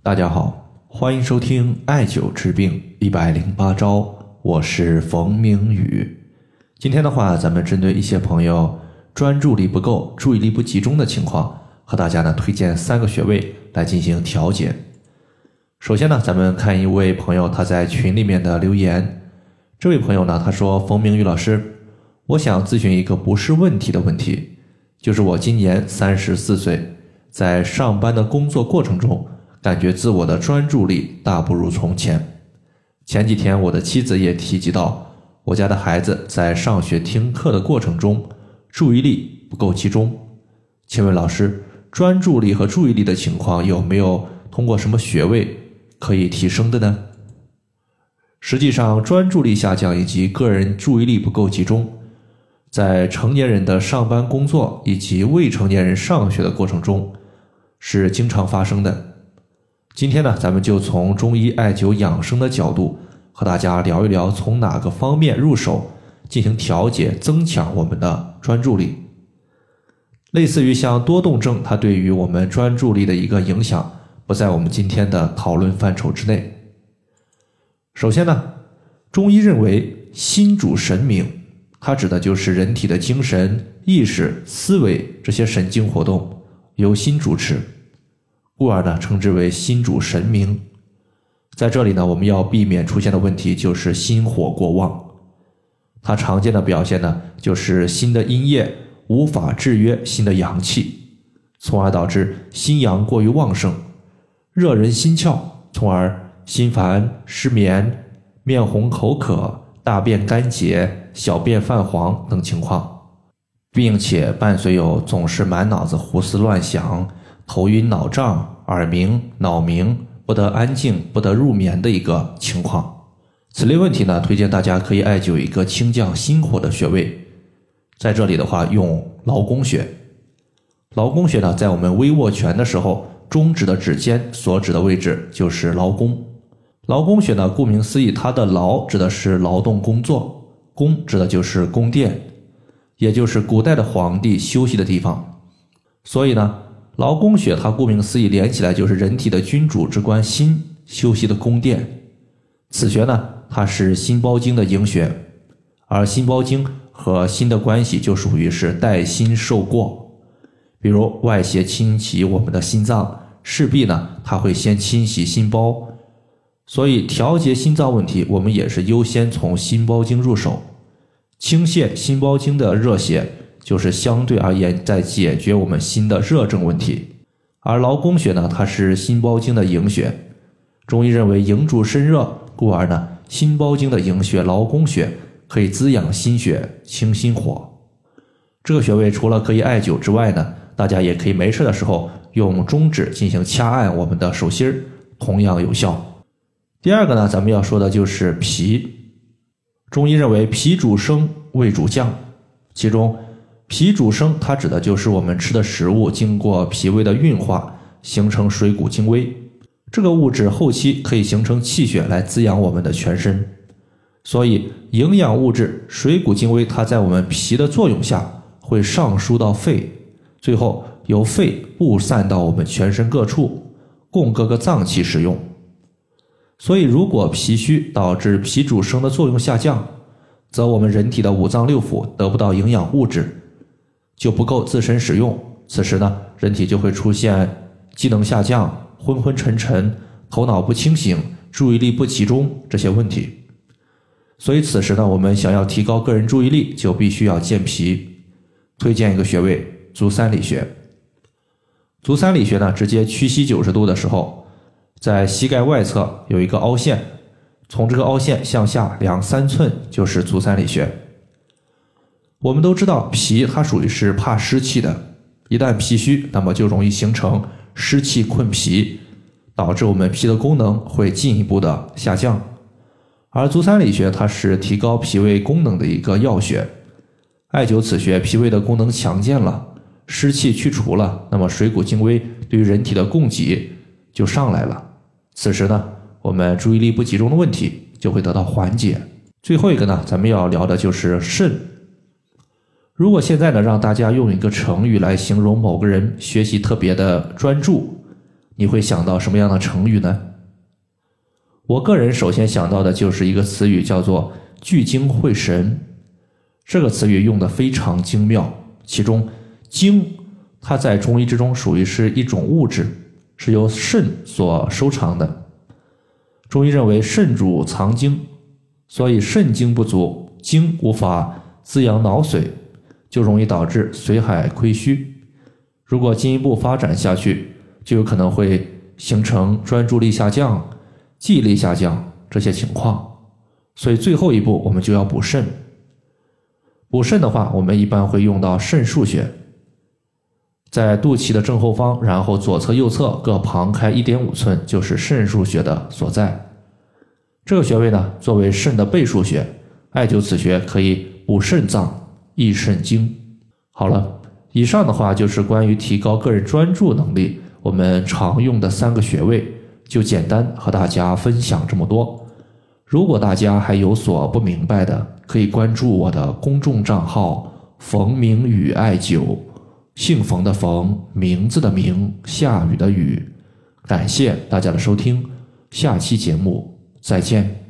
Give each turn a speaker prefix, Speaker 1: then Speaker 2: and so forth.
Speaker 1: 大家好，欢迎收听艾灸治病一百零八招，我是冯明宇。今天的话，咱们针对一些朋友专注力不够、注意力不集中的情况，和大家呢推荐三个穴位来进行调节。首先呢，咱们看一位朋友他在群里面的留言。这位朋友呢，他说：“冯明宇老师，我想咨询一个不是问题的问题，就是我今年三十四岁，在上班的工作过程中。”感觉自我的专注力大不如从前。前几天我的妻子也提及到，我家的孩子在上学听课的过程中，注意力不够集中。请问老师，专注力和注意力的情况有没有通过什么穴位可以提升的呢？实际上，专注力下降以及个人注意力不够集中，在成年人的上班工作以及未成年人上学的过程中，是经常发生的。今天呢，咱们就从中医艾灸养生的角度和大家聊一聊，从哪个方面入手进行调节，增强我们的专注力。类似于像多动症，它对于我们专注力的一个影响，不在我们今天的讨论范畴之内。首先呢，中医认为心主神明，它指的就是人体的精神、意识、思维这些神经活动由心主持。故而呢，称之为心主神明。在这里呢，我们要避免出现的问题就是心火过旺。它常见的表现呢，就是心的阴液无法制约心的阳气，从而导致心阳过于旺盛，热人心窍，从而心烦、失眠、面红口渴、大便干结、小便泛黄等情况，并且伴随有总是满脑子胡思乱想。头晕脑胀、耳鸣、脑鸣，不得安静、不得入眠的一个情况。此类问题呢，推荐大家可以艾灸一个清降心火的穴位。在这里的话，用劳宫穴。劳宫穴呢，在我们微握拳的时候，中指的指尖所指的位置就是劳宫。劳宫穴呢，顾名思义，它的劳指的是劳动工作，宫指的就是宫殿，也就是古代的皇帝休息的地方。所以呢。劳宫穴，它顾名思义，连起来就是人体的君主之官心休息的宫殿。此穴呢，它是心包经的营穴，而心包经和心的关系就属于是带心受过。比如外邪侵袭我们的心脏，势必呢，它会先侵袭心包。所以调节心脏问题，我们也是优先从心包经入手，清泻心包经的热血。就是相对而言，在解决我们心的热症问题，而劳宫穴呢，它是心包经的营穴。中医认为营主身热，故而呢，心包经的营穴劳宫穴可以滋养心血、清心火。这个穴位除了可以艾灸之外呢，大家也可以没事的时候用中指进行掐按我们的手心儿，同样有效。第二个呢，咱们要说的就是脾。中医认为脾主升，胃主降，其中。脾主升，它指的就是我们吃的食物经过脾胃的运化，形成水谷精微。这个物质后期可以形成气血来滋养我们的全身。所以，营养物质水谷精微，它在我们脾的作用下会上输到肺，最后由肺布散到我们全身各处，供各个脏器使用。所以，如果脾虚导致脾主升的作用下降，则我们人体的五脏六腑得不到营养物质。就不够自身使用，此时呢，人体就会出现机能下降、昏昏沉沉、头脑不清醒、注意力不集中这些问题。所以此时呢，我们想要提高个人注意力，就必须要健脾。推荐一个穴位：足三里穴。足三里穴呢，直接屈膝九十度的时候，在膝盖外侧有一个凹陷，从这个凹陷向下两三寸就是足三里穴。我们都知道，脾它属于是怕湿气的，一旦脾虚，那么就容易形成湿气困脾，导致我们脾的功能会进一步的下降。而足三里穴它是提高脾胃功能的一个要穴，艾灸此穴，脾胃的功能强健了，湿气去除了，那么水谷精微对于人体的供给就上来了。此时呢，我们注意力不集中的问题就会得到缓解。最后一个呢，咱们要聊的就是肾。如果现在呢，让大家用一个成语来形容某个人学习特别的专注，你会想到什么样的成语呢？我个人首先想到的就是一个词语，叫做“聚精会神”。这个词语用的非常精妙，其中“精”它在中医之中属于是一种物质，是由肾所收藏的。中医认为肾主藏精，所以肾精不足，精无法滋养脑髓，就容易导致髓海亏虚。如果进一步发展下去，就有可能会形成专注力下降、记忆力下降这些情况。所以最后一步，我们就要补肾。补肾的话，我们一般会用到肾腧穴，在肚脐的正后方，然后左侧、右侧各旁开一点五寸，就是肾腧穴的所在。这个穴位呢，作为肾的背腧穴，艾灸此穴可以补肾脏、益肾精。好了，以上的话就是关于提高个人专注能力我们常用的三个穴位，就简单和大家分享这么多。如果大家还有所不明白的，可以关注我的公众账号“冯明宇艾灸”，姓冯的冯，名字的名，下雨的雨。感谢大家的收听，下期节目再见。